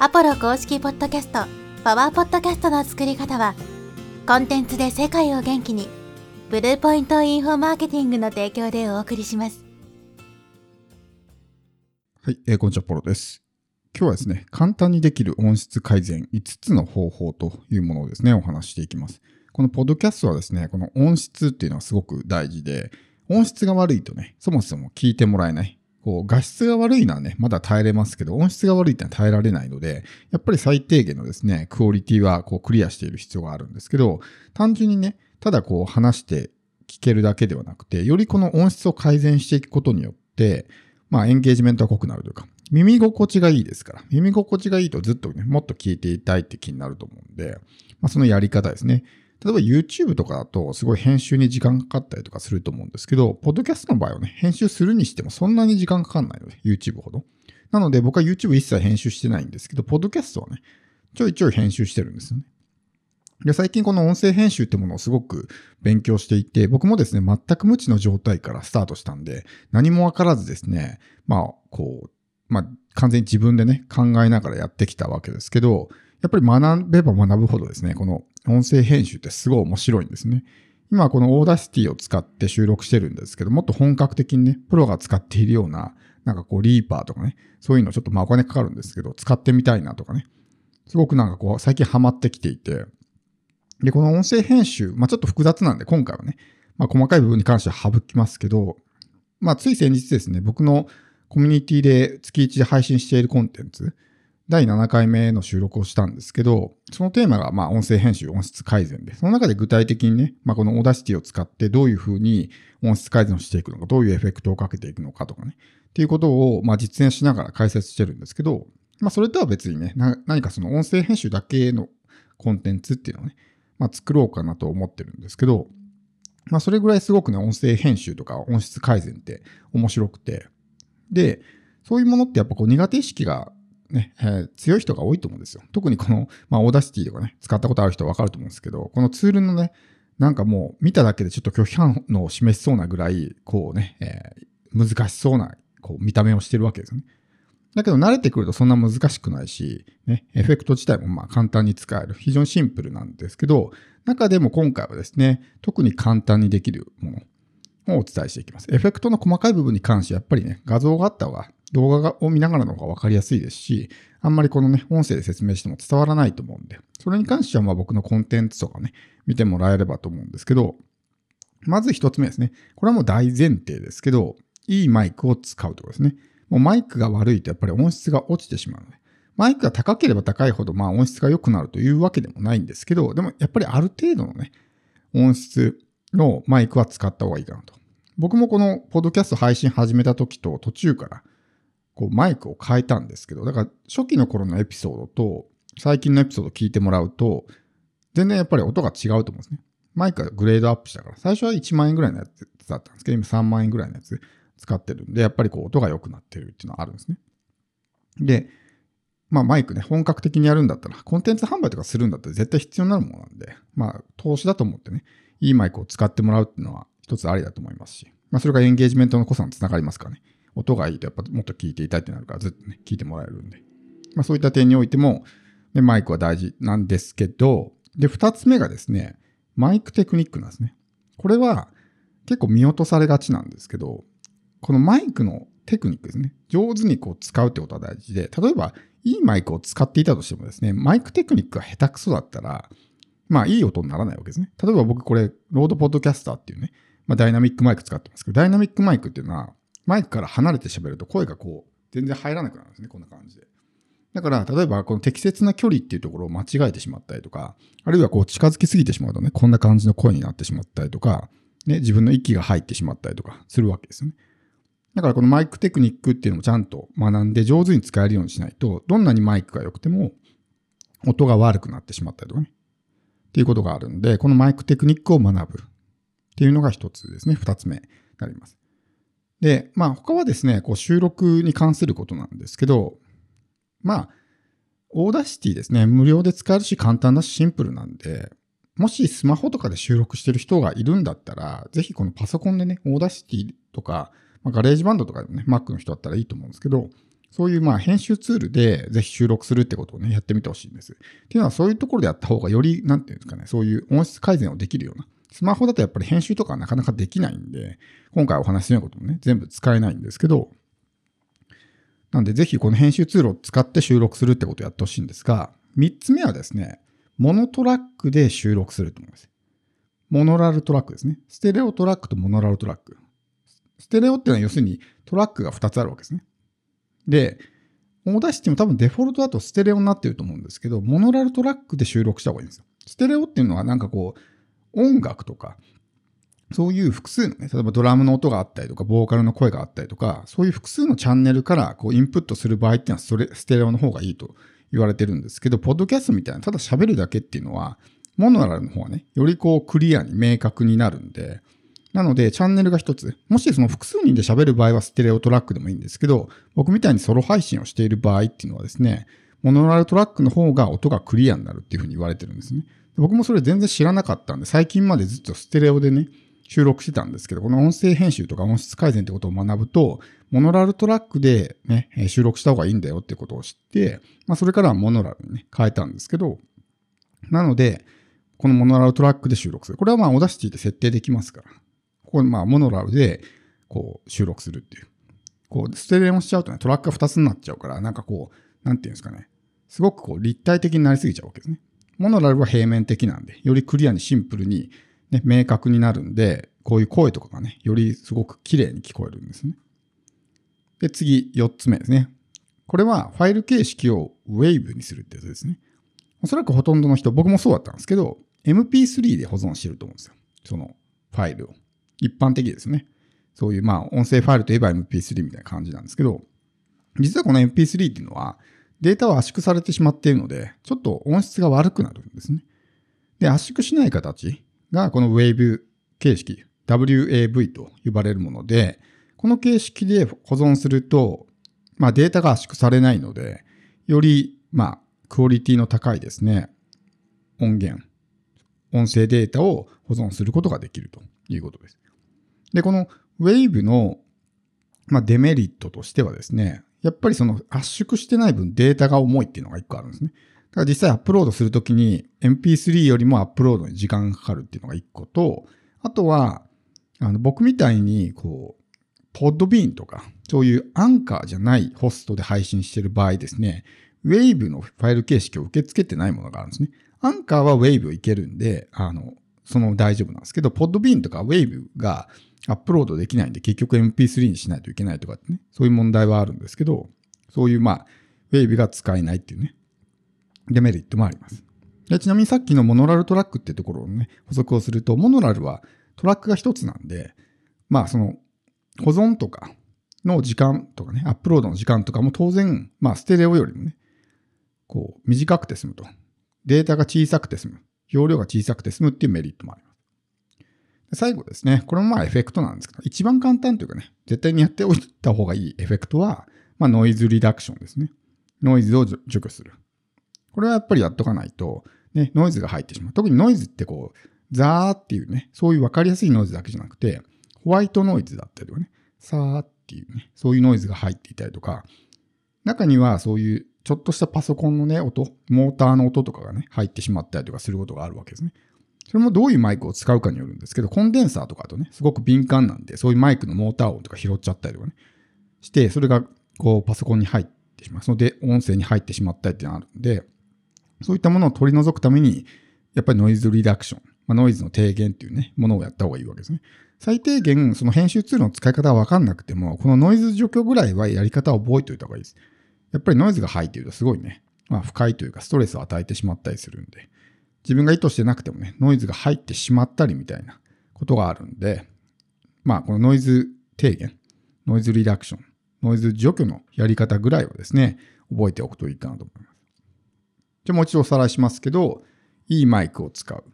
アポロ公式ポッドキャスト、パワーポッドキャストの作り方は、コンテンツで世界を元気に、ブルーポイントインフォマーケティングの提供でお送りします。はい、えーこんにちは、ポロです。今日はですね、簡単にできる音質改善5つの方法というものをですね、お話ししていきます。このポッドキャストはですね、この音質っていうのはすごく大事で、音質が悪いとね、そもそも聞いてもらえない。こう画質が悪いのはね、まだ耐えれますけど、音質が悪いってのは耐えられないので、やっぱり最低限のですね、クオリティはこうクリアしている必要があるんですけど、単純にね、ただこう話して聞けるだけではなくて、よりこの音質を改善していくことによって、まあエンゲージメントが濃くなるというか、耳心地がいいですから、耳心地がいいとずっとね、もっと聞いていたいって気になると思うんで、まあそのやり方ですね。例えば YouTube とかだとすごい編集に時間かかったりとかすると思うんですけど、ポッドキャストの場合はね、編集するにしてもそんなに時間かかんないので、YouTube ほど。なので僕は YouTube 一切編集してないんですけど、ポッドキャストはね、ちょいちょい編集してるんですよね。で、最近この音声編集ってものをすごく勉強していて、僕もですね、全く無知の状態からスタートしたんで、何もわからずですね、まあ、こう、まあ、完全に自分でね、考えながらやってきたわけですけど、やっぱり学べば学ぶほどですね、この音声編集ってすごい面白いんですね。今はこの Audacity を使って収録してるんですけど、もっと本格的にね、プロが使っているような、なんかこう、 REAPER とかね、そういうのちょっとまあお金かかるんですけど、使ってみたいなとかね、すごくなんかこう、最近ハマってきていて、で、この音声編集、まあちょっと複雑なんで、今回はね、まあ細かい部分に関しては省きますけど、まあつい先日ですね、僕のコミュニティで月1で配信しているコンテンツ、第7回目の収録をしたんですけど、そのテーマがまあ音声編集、音質改善で、その中で具体的にね、まあこの Audacity を使ってどういうふうに音質改善をしていくのか、どういうエフェクトをかけていくのかとかね、っていうことをまあ実演しながら解説してるんですけど、まあそれとは別にね、何かその音声編集だけのコンテンツっていうのをね、まあ作ろうかなと思ってるんですけど、まあそれぐらいすごくね、音声編集とか音質改善って面白くて、で、そういうものってやっぱこう苦手意識がね、えー強い人が多いと思うんですよ。特にこの、まあ、 Audacity とかね、使ったことある人はわかると思うんですけど、このツールのね、なんかもう見ただけでちょっと拒否反応を示しそうなぐらい、こうね、えー難しそうな、こう見た目をしてるわけですよね。だけど慣れてくるとそんな難しくないし、ね、エフェクト自体もまあ簡単に使える。非常にシンプルなんですけど、中でも今回はですね、特に簡単にできるものをお伝えしていきます。エフェクトの細かい部分に関してやっぱりね、画像があった方が、動画を見ながらの方が分かりやすいですし、あんまりこのね、音声で説明しても伝わらないと思うんで、それに関してはまあ僕のコンテンツとかね、見てもらえればと思うんですけど、まず一つ目ですね。これはもう大前提ですけど、いいマイクを使うところですね。もうマイクが悪いとやっぱり音質が落ちてしまうので、マイクが高ければ高いほどまあ音質が良くなるというわけでもないんですけど、でもやっぱりある程度のね、音質のマイクは使った方がいいかなと。僕もこのポッドキャスト配信始めた時と途中からこうマイクを変えたんですけど、だから初期の頃のエピソードと最近のエピソード聞いてもらうと、全然やっぱり音が違うと思うんですね。マイクがグレードアップしたから、最初は1万円ぐらいのやつだったんですけど、今3万円ぐらいのやつ使ってるんで、やっぱりこう音が良くなってるっていうのはあるんですね。で、まあマイクね、本格的にやるんだったら、コンテンツ販売とかするんだったら絶対必要になるものなんで、まあ投資だと思ってね、いいマイクを使ってもらうっていうのは一つありだと思いますし、まあそれがエンゲージメントの濃さにつながりますからね。音がいいとやっぱもっと聞いていたいってなるからずっとね、聞いてもらえるんで。まあそういった点においても、ね、マイクは大事なんですけど、で、二つ目がですね、マイクテクニックなんですね。これは結構見落とされがちなんですけど、このマイクのテクニックですね。上手にこう使うってことは大事で、例えばいいマイクを使っていたとしてもですね、マイクテクニックが下手くそだったら、まあいい音にならないわけですね。例えば僕これ、ロードポッドキャスターっていうね、まあダイナミックマイク使ってますけど、ダイナミックマイクっていうのは、マイクから離れて喋ると声がこう、全然入らなくなるんですね、こんな感じで。だから、例えばこの適切な距離っていうところを間違えてしまったりとか、あるいはこう近づきすぎてしまうとね、こんな感じの声になってしまったりとか、ね、自分の息が入ってしまったりとかするわけですよね。だからこのマイクテクニックっていうのもちゃんと学んで上手に使えるようにしないと、どんなにマイクが良くても音が悪くなってしまったりとかね。っていうことがあるんで、このマイクテクニックを学ぶっていうのが一つですね。二つ目になります。で、まあ他はですね、こう収録に関することなんですけど、まあ、 Audacity ですね、無料で使えるし簡単だしシンプルなんで、もしスマホとかで収録してる人がいるんだったら、ぜひこのパソコンでね、 Audacity とか、まあ、 GarageBand とかでもね、Mac の人だったらいいと思うんですけど、そういうまあ編集ツールでぜひ収録するってことをね、やってみてほしいんです。っていうのはそういうところでやった方がより、なんていうんですかね、そういう音質改善をできるような。スマホだとやっぱり編集とかはなかなかできないんで、今回お話しするようなこともね、全部使えないんですけど、なんでぜひこの編集ツールを使って収録するってことをやってほしいんですが、3つ目はですね、モノトラックで収録すると思います。モノラルトラックですね。ステレオトラックとモノラルトラック。ステレオっていうのは要するにトラックが2つあるわけですね。で、 Audacity も多分デフォルトだとステレオになってると思うんですけど、モノラルトラックで収録した方がいいんですよ。ステレオっていうのはなんかこう、音楽とか、そういう複数のね、例えばドラムの音があったりとか、ボーカルの声があったりとか、そういう複数のチャンネルからこうインプットする場合っていうのはそれ、ステレオの方がいいと言われてるんですけど、ポッドキャストみたいな、ただ喋るだけっていうのは、モノラルの方はね、よりこうクリアに明確になるんで、なので、チャンネルが一つ。もしその複数人で喋る場合はステレオトラックでもいいんですけど、僕みたいにソロ配信をしている場合っていうのはですね、モノラルトラックの方が音がクリアになるっていうふうに言われてるんですね。僕もそれ全然知らなかったんで、最近までずっとステレオでね、収録してたんですけど、この音声編集とか音質改善ってことを学ぶと、モノラルトラックでね、収録した方がいいんだよってことを知って、まあそれからはモノラルにね、変えたんですけど、なので、このモノラルトラックで収録する。これはまあオダシティで設定できますから。ここまあモノラルでこう収録するっていう。こう、ステレオしちゃうとね、トラックが2つになっちゃうから、なんかこう、なんていうんですかね。すごくこう立体的になりすぎちゃうわけですね。モノラルは平面的なんで、よりクリアにシンプルに、ね、明確になるんで、こういう声とかがね、よりすごく綺麗に聞こえるんですね。で、次、4つ目ですね。これはファイル形式を WAVE にするってやつですね。おそらくほとんどの人、僕もそうだったんですけど、MP3 で保存してると思うんですよ。そのファイルを。一般的ですね。そういう、まあ、音声ファイルといえば MP3 みたいな感じなんですけど、実はこの MP3 っていうのは、データは圧縮されてしまっているので、ちょっと音質が悪くなるんですね。で、圧縮しない形がこの WAVE 形式、WAV と呼ばれるもので、この形式で保存すると、まあデータが圧縮されないので、より、まあ、クオリティの高いですね、音源、音声データを保存することができるということです。で、この Wave の、まあ、デメリットとしてはですね、やっぱりその圧縮してない分データが重いっていうのが一個あるんですね。だから実際アップロードするときに MP3 よりもアップロードに時間がかかるっていうのが一個と、あとは、あの僕みたいにこう、ポッドビーンとか、そういうアンカーじゃないホストで配信してる場合ですね、Wave のファイル形式を受け付けてないものがあるんですね。アンカーは Wave いけるんで、あの、その大丈夫なんですけど、ポッドビーンとか Wave がアップロードできないんで、結局 MP3 にしないといけないとかってね、そういう問題はあるんですけど、そういうまあ、Wave が使えないっていうね、デメリットもあります。でちなみにさっきのモノラルトラックってところのね、補足をすると、モノラルはトラックが一つなんで、まあその保存とかの時間とかね、アップロードの時間とかも当然、まあステレオよりもね、こう短くて済むと。データが小さくて済む。容量が小さくて済むっていうメリットもあります。最後ですね、これもまあエフェクトなんですけど、一番簡単というかね、絶対にやっておいた方がいいエフェクトは、まあノイズリダクションですね。ノイズを除去する。これはやっぱりやっとかないと、ね、ノイズが入ってしまう。特にノイズってこう、ザーっていうね、そういう分かりやすいノイズだけじゃなくて、ホワイトノイズだったりとかね、サーっていうね、そういうノイズが入っていたりとか、中にはそういうちょっとしたパソコンのね、音、モーターの音とかがね、入ってしまったりとかすることがあるわけですね。それもどういうマイクを使うかによるんですけど、コンデンサーとかだとね、すごく敏感なんで、そういうマイクのモーター音とか拾っちゃったりとかね、して、それがこうパソコンに入ってしまう。そので、音声に入ってしまったりっていうのがあるんで、そういったものを取り除くために、やっぱりノイズリダクション、まあ、ノイズの低減っていうね、ものをやった方がいいわけですね。最低限、その編集ツールの使い方はわかんなくても、このノイズ除去ぐらいはやり方を覚えておいた方がいいです。やっぱりノイズが入っているとすごいね、まあ不快というかストレスを与えてしまったりするんで、自分が意図してなくてもね、ノイズが入ってしまったりみたいなことがあるんで、まあこのノイズ低減、ノイズリダクション、ノイズ除去のやり方ぐらいはですね、覚えておくといいかなと思います。じゃあもう一度おさらいしますけど、いいマイクを使う。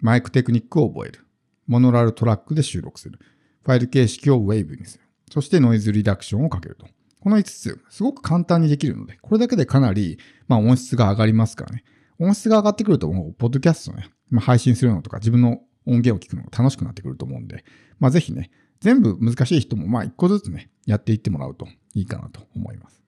マイクテクニックを覚える。モノラルトラックで収録する。ファイル形式を Wave にする。そしてノイズリダクションをかけると。この5つ、すごく簡単にできるので、これだけでかなり、まあ、音質が上がりますからね。音質が上がってくると、もう、ポッドキャストね、まあ、配信するのとか、自分の音源を聞くのが楽しくなってくると思うんで、まあ、ぜひね、全部難しい人も、まあ、一個ずつね、やっていってもらうといいかなと思います。